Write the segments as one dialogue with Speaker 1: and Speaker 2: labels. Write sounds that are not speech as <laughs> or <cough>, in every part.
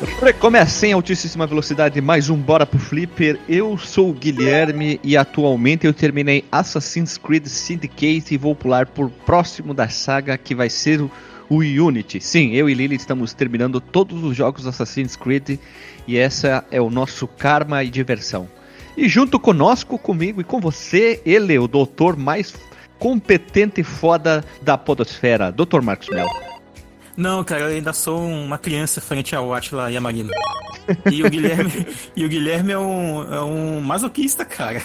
Speaker 1: Recomeça em altíssima velocidade mais um Bora pro Flipper. Eu sou o Guilherme e atualmente eu terminei Assassin's Creed Syndicate e vou pular por próximo da saga que vai ser o, o Unity. Sim, eu e Lily estamos terminando todos os jogos Assassin's Creed e essa é o nosso karma e diversão. E junto conosco, comigo e com você, ele, o doutor mais competente e foda da podosfera, Dr. Marcos Melo.
Speaker 2: Não, cara, eu ainda sou uma criança frente ao Atila Yamarino. E o Guilherme, <laughs> e o Guilherme é um, é um masoquista, cara.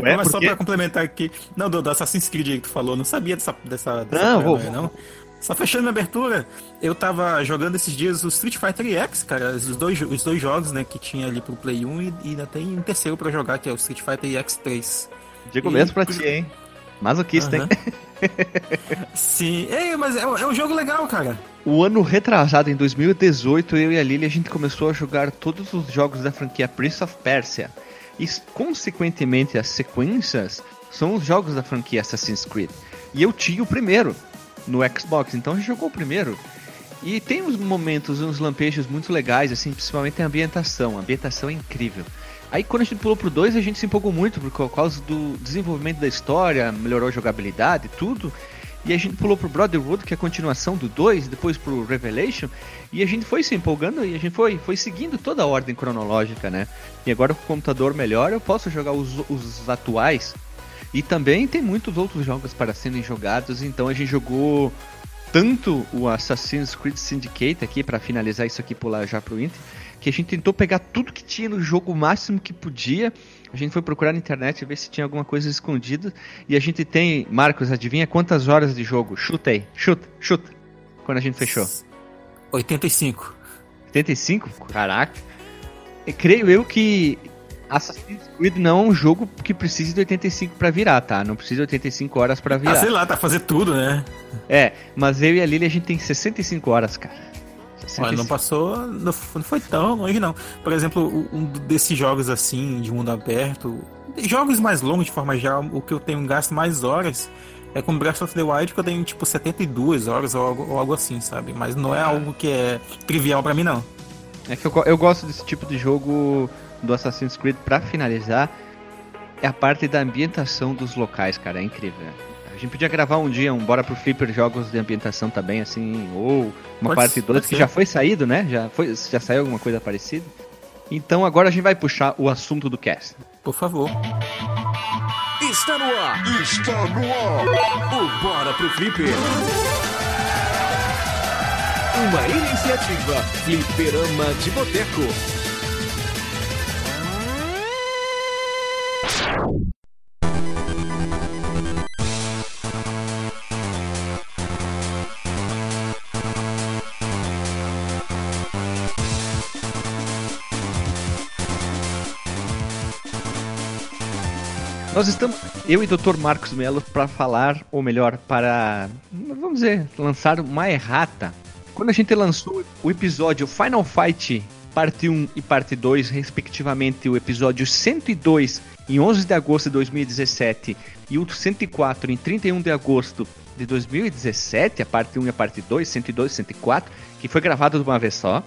Speaker 2: Ué, Mas só pra complementar aqui. Não, do, do Assassin's Creed que tu falou, não sabia dessa, dessa, dessa
Speaker 1: não, vou...
Speaker 2: não. Só fechando minha abertura, eu tava jogando esses dias o Street Fighter X, cara, os dois, os dois jogos, né, que tinha ali pro Play 1 e, e ainda tem um terceiro para jogar, que é o Street Fighter X3.
Speaker 1: Digo e... mesmo pra ti, hein? Masoquista, hein? <laughs>
Speaker 2: Sim, é, mas é, é, um jogo legal, cara.
Speaker 1: O ano retrasado, em 2018, eu e a Lily, a gente começou a jogar todos os jogos da franquia Prince of Persia. E, consequentemente, as sequências são os jogos da franquia Assassin's Creed. E eu tinha o primeiro no Xbox, então a gente jogou o primeiro. E tem uns momentos, uns lampejos muito legais, assim, principalmente a ambientação. A ambientação é incrível. Aí quando a gente pulou pro 2, a gente se empolgou muito por causa do desenvolvimento da história, melhorou a jogabilidade, tudo. E a gente pulou pro Brotherhood, que é a continuação do 2, depois pro Revelation, e a gente foi se empolgando e a gente foi, foi seguindo toda a ordem cronológica, né? E agora com o computador melhor, eu posso jogar os, os atuais. E também tem muitos outros jogos para serem jogados, então a gente jogou tanto o Assassin's Creed Syndicate aqui para finalizar isso aqui pular já pro Inter, que a gente tentou pegar tudo que tinha no jogo, o máximo que podia. A gente foi procurar na internet ver se tinha alguma coisa escondida. E a gente tem, Marcos, adivinha quantas horas de jogo? Chuta aí, chuta, chuta. Quando a gente fechou?
Speaker 2: 85.
Speaker 1: 85? Caraca. E creio eu que Assassin's Creed não é um jogo que precise de 85 para virar, tá? Não precisa de 85 horas para virar. Ah,
Speaker 2: sei lá, tá fazer tudo, né?
Speaker 1: É, mas eu e a Lily a gente tem 65 horas, cara.
Speaker 2: Mas não passou, não foi tão longe não. Por exemplo, um desses jogos assim, de mundo aberto, jogos mais longos de forma geral, o que eu tenho gasto mais horas é com Breath of the Wild que eu tenho tipo 72 horas ou algo, ou algo assim, sabe? Mas não é algo que é trivial para mim não.
Speaker 1: É que eu, eu gosto desse tipo de jogo do Assassin's Creed para finalizar é a parte da ambientação dos locais, cara, é incrível. A gente podia gravar um dia um Bora pro Flipper jogos de ambientação também, assim, ou uma pode, parte 2 que já foi saído, né? Já, foi, já saiu alguma coisa parecida. Então agora a gente vai puxar o assunto do cast.
Speaker 2: Por favor.
Speaker 3: Está no ar! Está no ar! O Bora pro Flipper! Uma iniciativa Flipperama de Boteco.
Speaker 1: Nós estamos, eu e Dr. Marcos Melo, para falar, ou melhor, para, vamos dizer, lançar uma errata. Quando a gente lançou o episódio Final Fight parte 1 e parte 2, respectivamente, o episódio 102 em 11 de agosto de 2017 e o 104 em 31 de agosto de 2017, a parte 1 e a parte 2, 102 e 104, que foi gravado de uma vez só.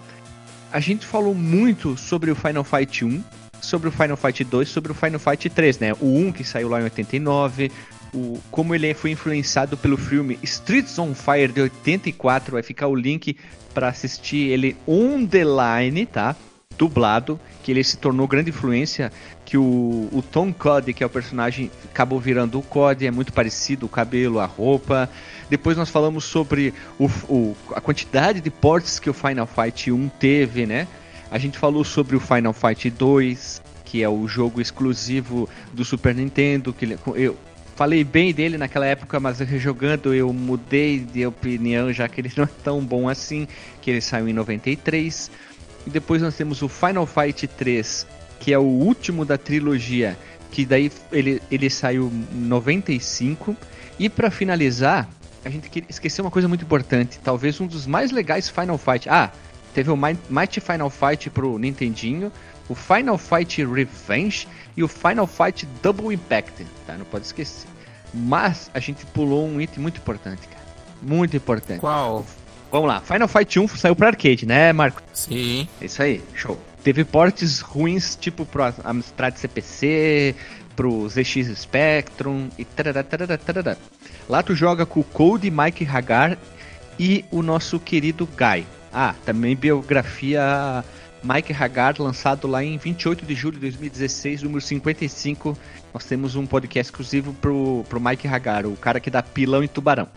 Speaker 1: A gente falou muito sobre o Final Fight 1, sobre o Final Fight 2 sobre o Final Fight 3, né? O 1 que saiu lá em 89, o, como ele foi influenciado pelo filme Streets on Fire de 84, vai ficar o link para assistir ele on the line, tá? Dublado, que ele se tornou grande influência, que o, o Tom Cody, que é o personagem, acabou virando o Cody, é muito parecido, o cabelo, a roupa. Depois nós falamos sobre o, o, a quantidade de ports que o Final Fight 1 teve, né? A gente falou sobre o Final Fight 2, que é o jogo exclusivo do Super Nintendo, que eu falei bem dele naquela época, mas rejogando eu mudei de opinião, já que ele <laughs> não é tão bom assim, que ele saiu em 93. E depois nós temos o Final Fight 3, que é o último da trilogia, que daí ele, ele saiu em 95. E para finalizar, a gente esqueceu uma coisa muito importante, talvez um dos mais legais Final Fight. Ah, Teve o Mighty Final Fight pro Nintendinho, o Final Fight Revenge e o Final Fight Double Impact, tá? Não pode esquecer. Mas a gente pulou um item muito importante, cara. Muito importante.
Speaker 2: Qual?
Speaker 1: Vamos lá, Final Fight 1 saiu pra arcade, né, Marco?
Speaker 2: Sim.
Speaker 1: É isso aí, show. Teve portes ruins, tipo pro Amstrad CPC, pro ZX Spectrum e tarará, tarará, tarará. Lá tu joga com o Code, Mike Hagar e o nosso querido Guy. Ah, também biografia Mike Hagar, lançado lá em 28 de julho de 2016, número 55. Nós temos um podcast exclusivo pro, pro Mike Hagar, o cara que dá pilão em tubarão.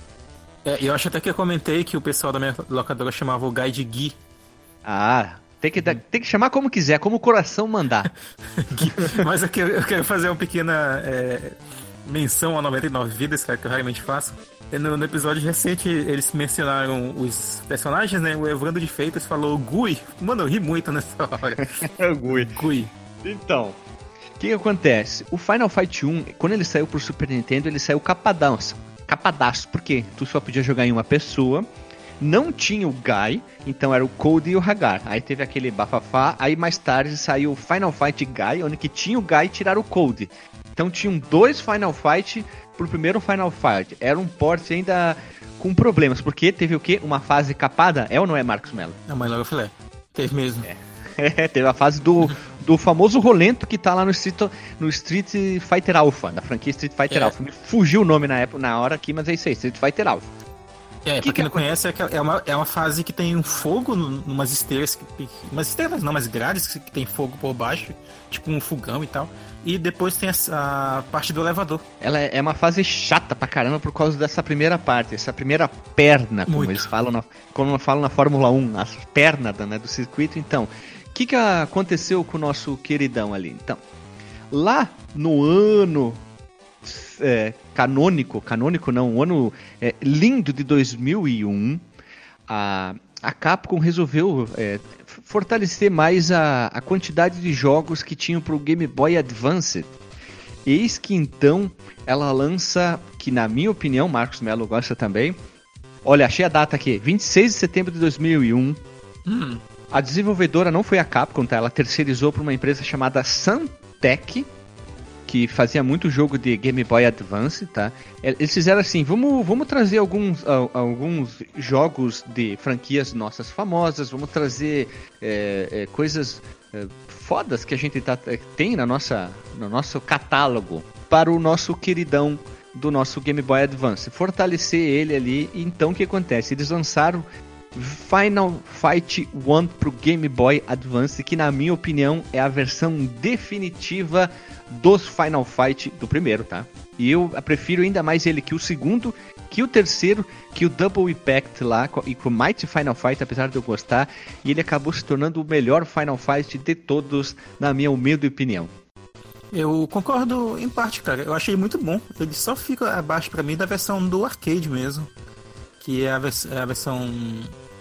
Speaker 2: É, eu acho até que eu comentei que o pessoal da minha locadora chamava o Guy de Gui.
Speaker 1: Ah, tem que, tem que chamar como quiser, como o coração mandar. <laughs>
Speaker 2: Mas eu quero, eu quero fazer uma pequena é, menção a 99 Vidas, cara, que eu realmente faço. No, no, episódio recente, eles mencionaram os personagens, né? O Evandro de Feitas falou Gui. Mano, eu ri muito nessa hora. <laughs>
Speaker 1: Gui.
Speaker 2: Gui.
Speaker 1: Então, o que, que, acontece? O Final Fight 1, quando ele saiu pro Super Nintendo, ele saiu capadaço. Capadaço, por quê? Tu só podia jogar em uma pessoa não tinha o Guy, então era o Cody e o Hagar. Aí teve aquele bafafá, aí mais tarde saiu o Final Fight Guy, onde que tinha o Guy e tiraram o Cody. Então tinham dois Final Fight pro primeiro Final Fight. Era um port ainda com problemas, porque teve o quê? Uma fase capada? É ou não é, Marcos Mello?
Speaker 2: Não, mas logo eu falei. Teve mesmo.
Speaker 1: É. É, <laughs> teve a fase do, do famoso rolento que tá lá no Street, no Street Fighter Alpha, da franquia Street Fighter é. Alpha. Me fugiu o nome na época, na hora aqui, mas é isso aí, Street Fighter Alpha.
Speaker 2: É, que pra quem que não conhece, é, é, uma, é uma fase que tem um fogo numas esteiras, que, umas esteiras não, umas grades que, tem fogo por baixo, tipo um fogão e tal. E depois tem a, a parte do elevador.
Speaker 1: Ela é, é, uma fase chata pra caramba por causa dessa primeira parte, essa primeira perna, como Muito. eles falam na, como falam na Fórmula 1, as pernas né, do circuito. Então, o que, que aconteceu com o nosso queridão ali? Então, lá no ano é, canônico, canônico não, um ano é, lindo de 2001, a, a Capcom resolveu é, fortalecer mais a, a quantidade de jogos que tinham para o Game Boy Advance. Eis que então ela lança, que na minha opinião, Marcos Melo gosta também. Olha, achei a data aqui, 26 de setembro de 2001. Hum. A desenvolvedora não foi a Capcom, tá? Ela terceirizou para uma empresa chamada Santec que fazia muito jogo de Game Boy Advance, tá? Eles fizeram assim, vamos, vamos trazer alguns, alguns jogos de franquias nossas famosas, vamos trazer é, é, coisas é, fodas que a gente tá, é, tem na nossa, no nosso catálogo para o nosso queridão do nosso Game Boy Advance, fortalecer ele ali. Então o que acontece? Eles lançaram Final Fight 1 pro Game Boy Advance, que na minha opinião é a versão definitiva dos Final Fight do primeiro, tá? E eu prefiro ainda mais ele que o segundo, que o terceiro, que o Double Impact lá e com o Mighty Final Fight, apesar de eu gostar, e ele acabou se tornando o melhor Final Fight de todos, na minha humilde opinião.
Speaker 2: Eu concordo em parte, cara. Eu achei muito bom. Ele só fica abaixo para mim da versão do arcade mesmo, que é a, vers é a versão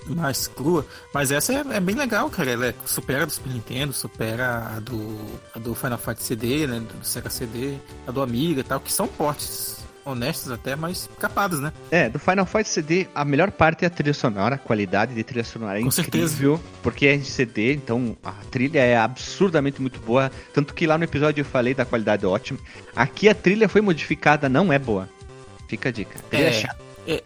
Speaker 2: mais crua. Mas essa é, é, bem legal, cara. Ela é, supera a do Super Nintendo, supera a do, a do Final Fantasy CD, né? Do Sega CD, a do Amiga e tal, que são portes honestos até, mas capados, né?
Speaker 1: É, do Final Fight CD, a melhor parte é a trilha sonora, a qualidade de trilha sonora é Com incrível, certeza. porque é de CD, então a trilha é absurdamente muito boa, tanto que lá no episódio eu falei da qualidade ótima. Aqui a trilha foi modificada, não é boa. Fica a dica.
Speaker 2: é, é chata. É,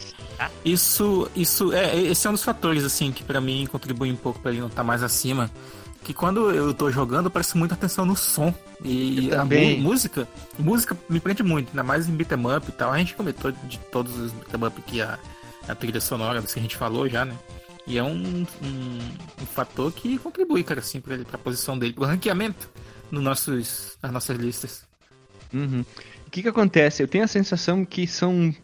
Speaker 2: isso, isso é, esse é um dos fatores assim que para mim contribui um pouco para ele não estar tá mais acima. Que quando eu tô jogando, eu presto muita atenção no som. E a música, música me prende muito, ainda mais em beat'em up e tal. A gente comentou de todos os beat'em up que a, a trilha sonora, que a gente falou já, né? E é um, um, um fator que contribui, cara, assim, pra, pra posição dele, pro ranqueamento no nossos, nas nossas listas.
Speaker 1: Uhum. O que que acontece? Eu tenho a sensação que são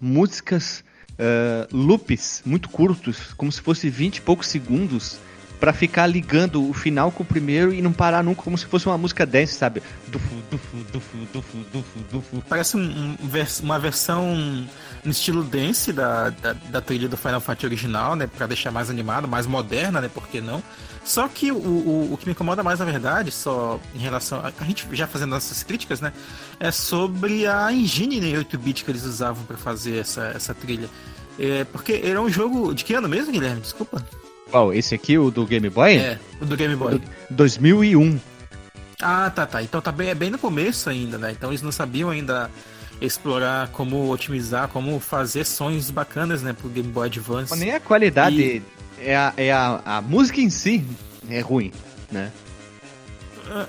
Speaker 1: músicas uh, loops muito curtos, como se fosse 20 e poucos segundos, para ficar ligando o final com o primeiro e não parar nunca, como se fosse uma música dance, sabe? Dufu, dufu, dufu,
Speaker 2: dufu, dufu, dufu. Parece um, um, uma versão no estilo dance da, da, da, trilha do Final Fantasy original, né? Pra deixar mais animado, mais moderna, né? Por que não? Só que o, o, o que me incomoda mais, na verdade, só em relação. A, a gente já fazendo essas críticas, né? É sobre a engine 8-bit que eles usavam para fazer essa, essa trilha. É, porque era um jogo. De que ano mesmo, Guilherme? Desculpa.
Speaker 1: Qual? Esse aqui, o do Game Boy?
Speaker 2: É, o do Game Boy. Do
Speaker 1: 2001.
Speaker 2: Ah, tá, tá. Então tá bem, é bem no começo ainda, né? Então eles não sabiam ainda explorar como otimizar, como fazer sons bacanas, né, pro Game Boy Advance.
Speaker 1: Mas nem a qualidade, e... é, a, é a, a música em si é ruim, né?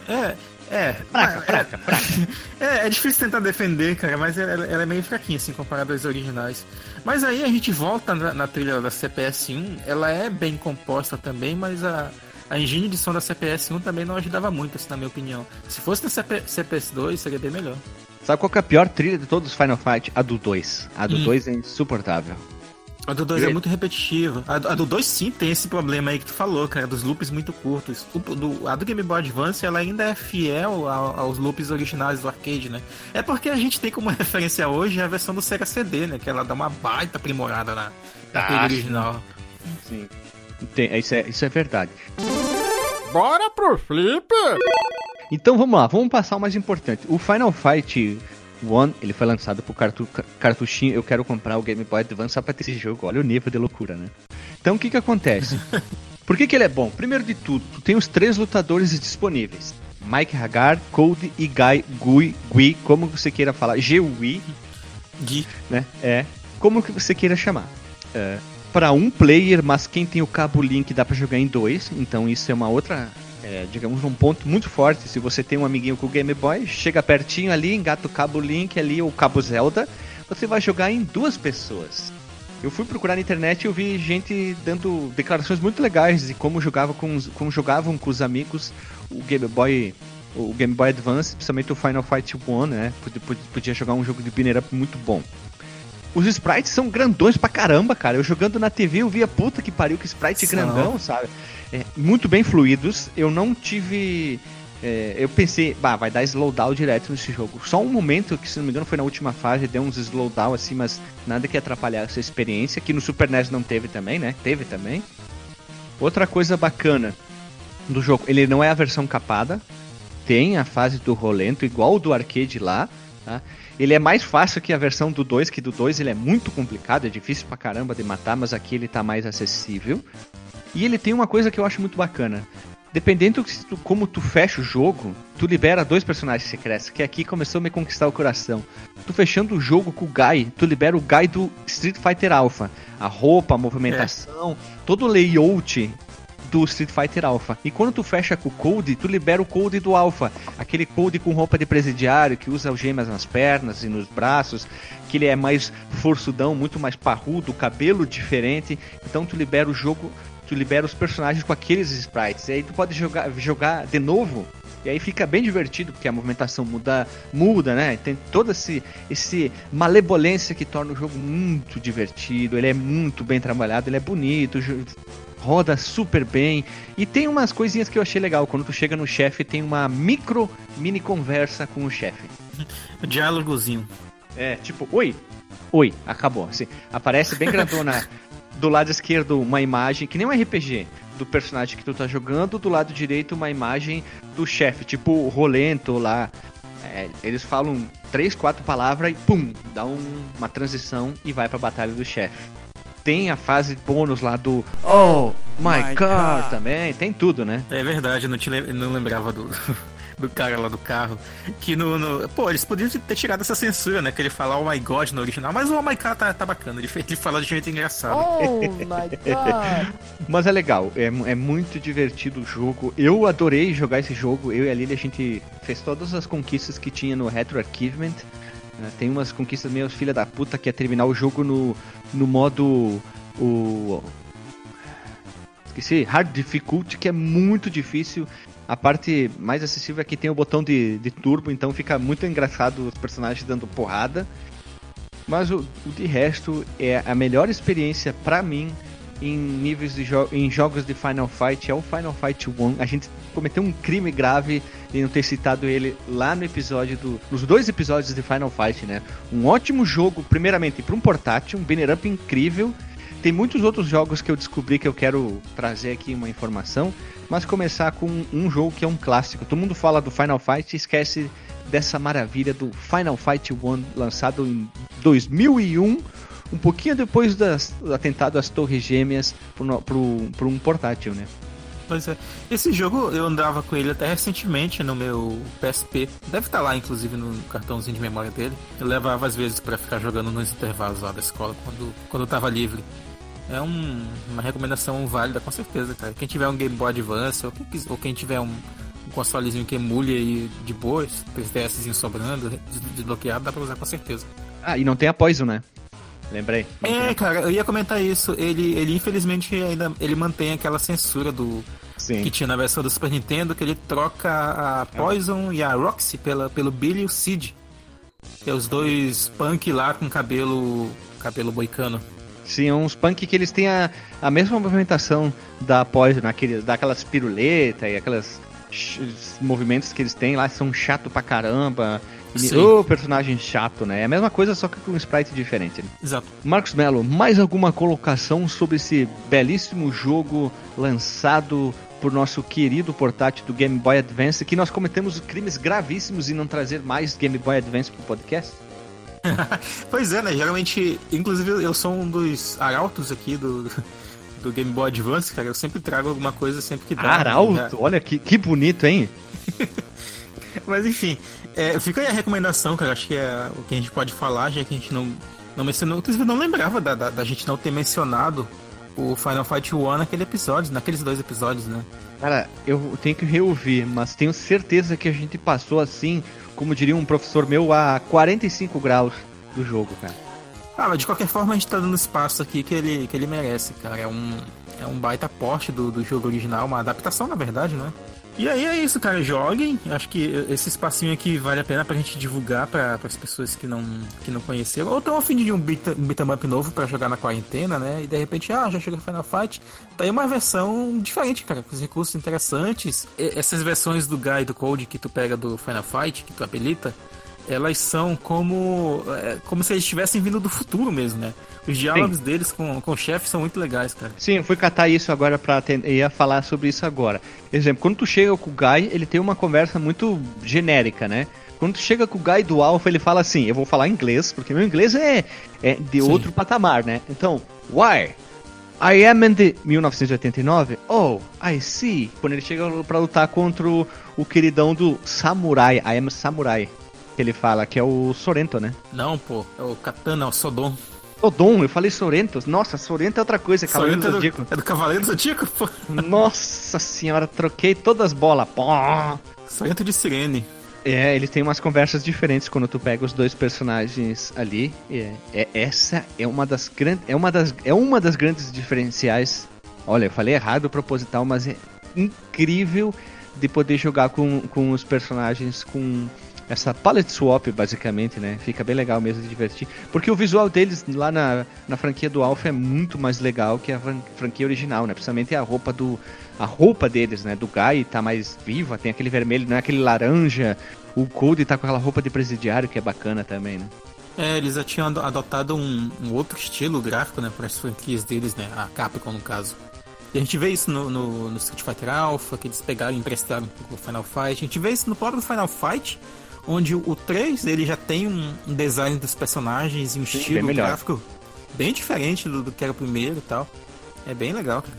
Speaker 2: É, é. Fraca, é, fraca, fraca. <laughs> É, é difícil tentar defender, cara, mas ela, ela, é meio fraquinha, assim, comparado às originais. Mas aí a gente volta na, na trilha da CPS1, ela é bem composta também, mas a, a engine de som da CPS1 também não ajudava muito, assim, na minha opinião. Se fosse na CP, CPS2, seria bem melhor.
Speaker 1: Sabe qual é a pior trilha de todos os Final Fight? A do 2. A do 2 hum. é insuportável.
Speaker 2: A do 2 é muito repetitiva. A, a do 2 sim tem esse problema aí que tu falou, cara, dos loops muito curtos. O, do, a do Game Boy Advance, ela ainda é fiel ao, aos loops originais do arcade, né? É porque a gente tem como <laughs> referência hoje a versão do Sega CD, né? Que ela dá uma baita aprimorada na, na ah, original.
Speaker 1: Sim. Tem, isso, é, isso é verdade.
Speaker 3: Bora pro flip!
Speaker 1: Então vamos lá, vamos passar o mais importante. O Final Fight One, ele foi lançado pro cartu cartuchinho. Eu quero comprar o Game Boy Advance só pra ter esse jogo. Olha o nível de loucura, né? Então o que que acontece? <laughs> Por que, que ele é bom? Primeiro de tudo, tu tem os três lutadores disponíveis: Mike Hagar, Code e Guy Gui, Gui como você queira falar. Gui. Gui. Né? É. Como que você queira chamar. É, para um player, mas quem tem o cabo Link dá para jogar em dois. Então isso é uma outra é, digamos, um ponto muito forte. Se você tem um amiguinho com o Game Boy, chega pertinho ali, engata o cabo Link ali, ou o cabo Zelda, você vai jogar em duas pessoas. Eu fui procurar na internet e eu vi gente dando declarações muito legais de como, jogava com como jogavam com os amigos o Game Boy o Game Boy Advance, principalmente o Final Fight 1, né? Podia, podia jogar um jogo de up muito bom. Os sprites são grandões pra caramba, cara. Eu jogando na TV eu via puta que pariu que sprite são. grandão, sabe? É, muito bem fluidos. Eu não tive. É, eu pensei, bah, vai dar slowdown direto nesse jogo. Só um momento, que se não me engano foi na última fase, deu uns slowdown assim, mas nada que atrapalhar essa experiência, que no Super NES não teve também, né? Teve também. Outra coisa bacana do jogo, ele não é a versão capada, tem a fase do rolento, igual o do arcade lá, tá? Ele é mais fácil que a versão do 2, que do 2 ele é muito complicado, é difícil pra caramba de matar, mas aqui ele tá mais acessível. E ele tem uma coisa que eu acho muito bacana. Dependendo de tu, como tu fecha o jogo, tu libera dois personagens secretos, que aqui começou a me conquistar o coração. Tu fechando o jogo com o Guy, tu libera o Guy do Street Fighter Alpha. A roupa, a movimentação, é. todo o layout do Street Fighter Alpha. E quando tu fecha com o Code, tu libera o Code do Alpha. Aquele Code com roupa de presidiário, que usa algemas nas pernas e nos braços, que ele é mais forçudão, muito mais parrudo, cabelo diferente. Então tu libera o jogo tu libera os personagens com aqueles sprites. E aí tu pode jogar, jogar de novo. E aí fica bem divertido, porque a movimentação muda, muda, né? Tem toda esse, esse malevolência que torna o jogo muito divertido. Ele é muito bem trabalhado, ele é bonito, roda super bem. E tem umas coisinhas que eu achei legal. Quando tu chega no chefe, tem uma micro mini conversa com o chefe.
Speaker 2: Diálogozinho.
Speaker 1: É, tipo, oi, oi, acabou. Assim, aparece bem grandona <laughs> do lado esquerdo uma imagem, que nem um RPG, do personagem que tu tá jogando, do lado direito uma imagem do chefe, tipo o Rolento lá. É, eles falam três, quatro palavras e pum, dá um, uma transição e vai pra batalha do chefe. Tem a fase bônus lá do Oh my, my God, God também, tem tudo, né?
Speaker 2: É verdade, não, te, não lembrava do, <laughs> do cara lá do carro. Que no, no, Pô, eles poderiam ter tirado essa censura, né? Que ele fala oh my god no original. Mas o oh my god tá, tá bacana. Ele, ele fala de jeito engraçado.
Speaker 4: Oh <laughs> my god.
Speaker 1: mas é legal. É, é muito divertido o jogo. Eu adorei jogar esse jogo. Eu e a Lili, a gente fez todas as conquistas que tinha no Retro Achievement. Né? Tem umas conquistas meio filha da puta que é terminar o jogo no, no modo. O, esqueci, Hard Difficulty, que é muito difícil. A parte mais acessível é que tem o botão de, de turbo, então fica muito engraçado os personagens dando porrada. Mas o, o de resto é a melhor experiência para mim em níveis de jo em jogos de Final Fight é o Final Fight 1. A gente cometeu um crime grave de não ter citado ele lá no episódio do nos dois episódios de Final Fight, né? Um ótimo jogo, primeiramente para um portátil, um banner up incrível. Tem muitos outros jogos que eu descobri que eu quero trazer aqui uma informação mas começar com um jogo que é um clássico. Todo mundo fala do Final Fight e esquece dessa maravilha do Final Fight 1, lançado em 2001, um pouquinho depois das, do atentado às Torres Gêmeas para um portátil, né?
Speaker 2: Pois é. Esse jogo eu andava com ele até recentemente no meu PSP. Deve estar lá, inclusive, no cartãozinho de memória dele. Eu levava às vezes para ficar jogando nos intervalos lá da escola quando, quando eu tava livre. É um, uma recomendação válida, com certeza, cara. Quem tiver um Game Boy Advance ou quem, ou quem tiver um, um consolezinho que emule aí de boas, 3DSzinho sobrando, desbloqueado, dá pra usar com certeza.
Speaker 1: Ah, e não tem a Poison, né? Lembrei.
Speaker 2: É, cara, eu ia comentar isso. Ele, ele infelizmente ainda ele mantém aquela censura do
Speaker 1: Sim.
Speaker 2: que tinha na versão do Super Nintendo, que ele troca a Poison e a Roxy pela, pelo Billy e o Sid. Que é os dois punk lá com cabelo cabelo boicano.
Speaker 1: Sim, uns punk que eles têm a, a mesma movimentação da Poison, aquele, daquelas piruletas e aquelas ch- movimentos que eles têm lá, são chato pra caramba.
Speaker 2: Sim.
Speaker 1: Ô, personagem chato, né? É a mesma coisa, só que com um sprite diferente. né?
Speaker 2: Exato.
Speaker 1: Marcos Melo, mais alguma colocação sobre esse belíssimo jogo lançado por nosso querido portátil do Game Boy Advance, que nós cometemos crimes gravíssimos em não trazer mais Game Boy Advance pro podcast? <laughs>
Speaker 2: Pois é, né? Geralmente, inclusive eu sou um dos arautos aqui do, do Game Boy Advance, cara. Eu sempre trago alguma coisa sempre que dá.
Speaker 1: Arauto, olha que, que bonito, hein? <laughs>
Speaker 2: Mas enfim, é, fica aí a recomendação, cara. Acho que é o que a gente pode falar, já que a gente não, não mencionou. Inclusive, eu não lembrava da, da, da gente não ter mencionado o Final Fight 1 naquele episódio, naqueles dois episódios, né?
Speaker 1: Cara, eu tenho que reouvir, mas tenho certeza que a gente passou assim, como diria um professor meu, a 45 graus do jogo, cara.
Speaker 2: Ah, mas de qualquer forma a gente tá dando espaço aqui que ele, que ele merece, cara. É um, é um baita porte do, do jogo original, uma adaptação, na verdade, né? E aí é isso, cara. Joguem. Acho que esse espacinho aqui vale a pena pra gente divulgar pra, as pessoas que não, que não conheceram. Ou estão a fim de um beat, um beat up novo pra jogar na quarentena, né? E de repente, ah, já chegou Final Fight. Tá aí uma versão diferente, cara, com os recursos interessantes. E- essas versões do Guy do Code que tu pega do Final Fight, que tu habilita, elas são como é, como se eles estivessem vindo do futuro mesmo, né? Os diálogos deles com, com o chefe são muito legais, cara.
Speaker 1: Sim, eu fui catar isso agora pra ia falar sobre isso agora. Exemplo, quando tu chega com o Guy, ele tem uma conversa muito genérica, né? Quando tu chega com o Guy do Alpha, ele fala assim, eu vou falar inglês, porque meu inglês é, é de
Speaker 2: Sim.
Speaker 1: outro patamar, né? Então, why? I am in the 1989? Oh, I see. Quando ele chega pra lutar contra o, o queridão do Samurai, I am Samurai. Que ele fala, que é o Sorento, né?
Speaker 2: Não, pô, é o Katana, o Sodom.
Speaker 1: Sodom, eu falei Sorento. Nossa, Sorento é outra coisa, Cavaleiro
Speaker 2: Sorento
Speaker 1: do
Speaker 2: é
Speaker 1: Zodíaco.
Speaker 2: do, é do Cavaleiro do Zodíaco, pô.
Speaker 1: Nossa senhora, troquei todas as bolas. Pó.
Speaker 2: Sorento de Sirene.
Speaker 1: É, ele tem umas conversas diferentes quando tu pega os dois personagens ali. É, é- essa é uma das grandes, é uma das, é uma das grandes diferenciais. Olha, eu falei errado proposital, mas é incrível de poder jogar com, com os personagens com essa palette swap, basicamente, né? Fica bem legal mesmo de divertir. Porque o visual deles lá na, na franquia do Alpha é muito mais legal que a fran- franquia original, né? Principalmente a roupa do. A roupa deles, né? Do Guy tá mais viva, tem aquele vermelho, não é aquele laranja. O Cody tá com aquela roupa de presidiário que é bacana também, né?
Speaker 2: É, eles já tinham ado- adotado um, um outro estilo gráfico, né, para as franquias deles, né, a Capcom no caso. E a gente vê isso no, no, no Street Fighter Alpha, que eles pegaram e emprestaram pro Final Fight. A gente vê isso no próprio Final Fight, onde o, o 3 ele já tem um, design dos personagens e um
Speaker 1: Sim,
Speaker 2: estilo
Speaker 1: bem
Speaker 2: gráfico bem diferente do, do que era o primeiro e tal. É bem legal, cara.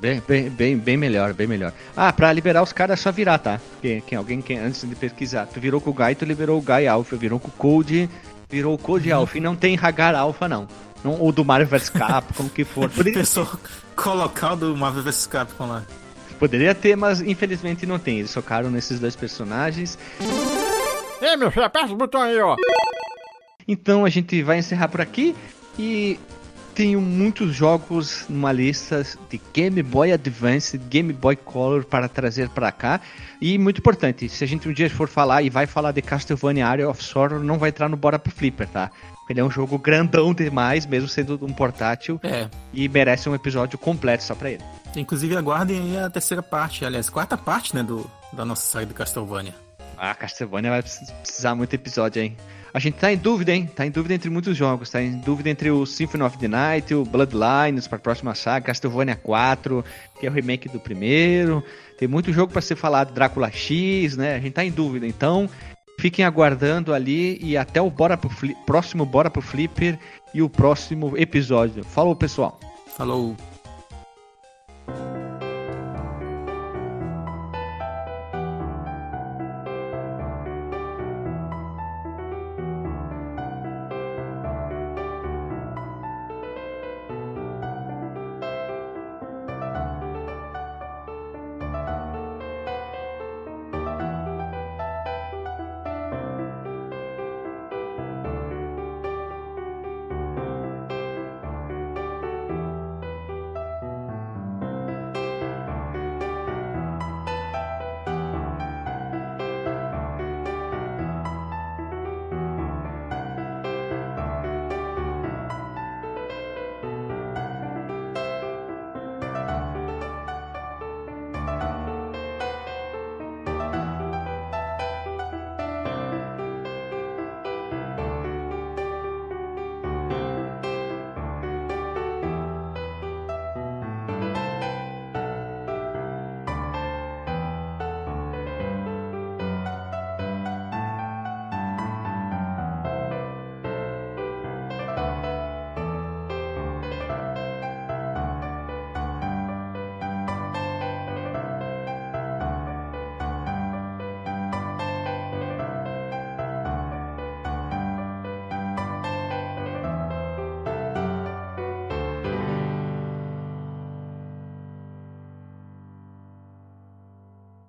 Speaker 1: Bem, bem, bem, bem melhor, bem melhor. Ah, pra liberar os caras é só virar, tá? Quem, quem, alguém que antes de pesquisar. Tu virou com o Guy, tu liberou o Guy Alpha, virou com o Code, virou o Code Alpha. E não tem Hagar Alpha, não. não ou do Mario vs Capcom, que for. <laughs> Poderia,
Speaker 2: Pessoal colocar o do Marvel vs Capcom lá.
Speaker 1: poderia ter, mas infelizmente não tem. Eles socaram nesses dois personagens.
Speaker 4: Ei, meu filho, aperta o botão aí, ó.
Speaker 1: Então a gente vai encerrar por aqui e tenho muitos jogos numa lista de Game Boy Advance, Game Boy Color para trazer para cá. E muito importante, se a gente um dia for falar e vai falar de Castlevania Area of Sorrow, não vai entrar no Bora pro Flipper, tá? Ele é um jogo grandão demais, mesmo sendo um portátil,
Speaker 2: É.
Speaker 1: e merece um episódio completo só pra ele.
Speaker 2: Inclusive aguardem aí a terceira parte, aliás, quarta parte, né, do, da nossa série do Castlevania.
Speaker 1: Ah, Castlevania vai precis- precisar muito episódio, hein? A gente tá em dúvida, hein? Tá em dúvida entre muitos jogos. Tá em dúvida entre o Symphony of the Night, o Bloodlines para a próxima saga, Castlevania 4, que é o remake do primeiro. Tem muito jogo para ser falado, Drácula X, né? A gente tá em dúvida. Então, fiquem aguardando ali e até o Bora pro Fli- próximo Bora pro Flipper e o próximo episódio. Falou, pessoal!
Speaker 2: Falou!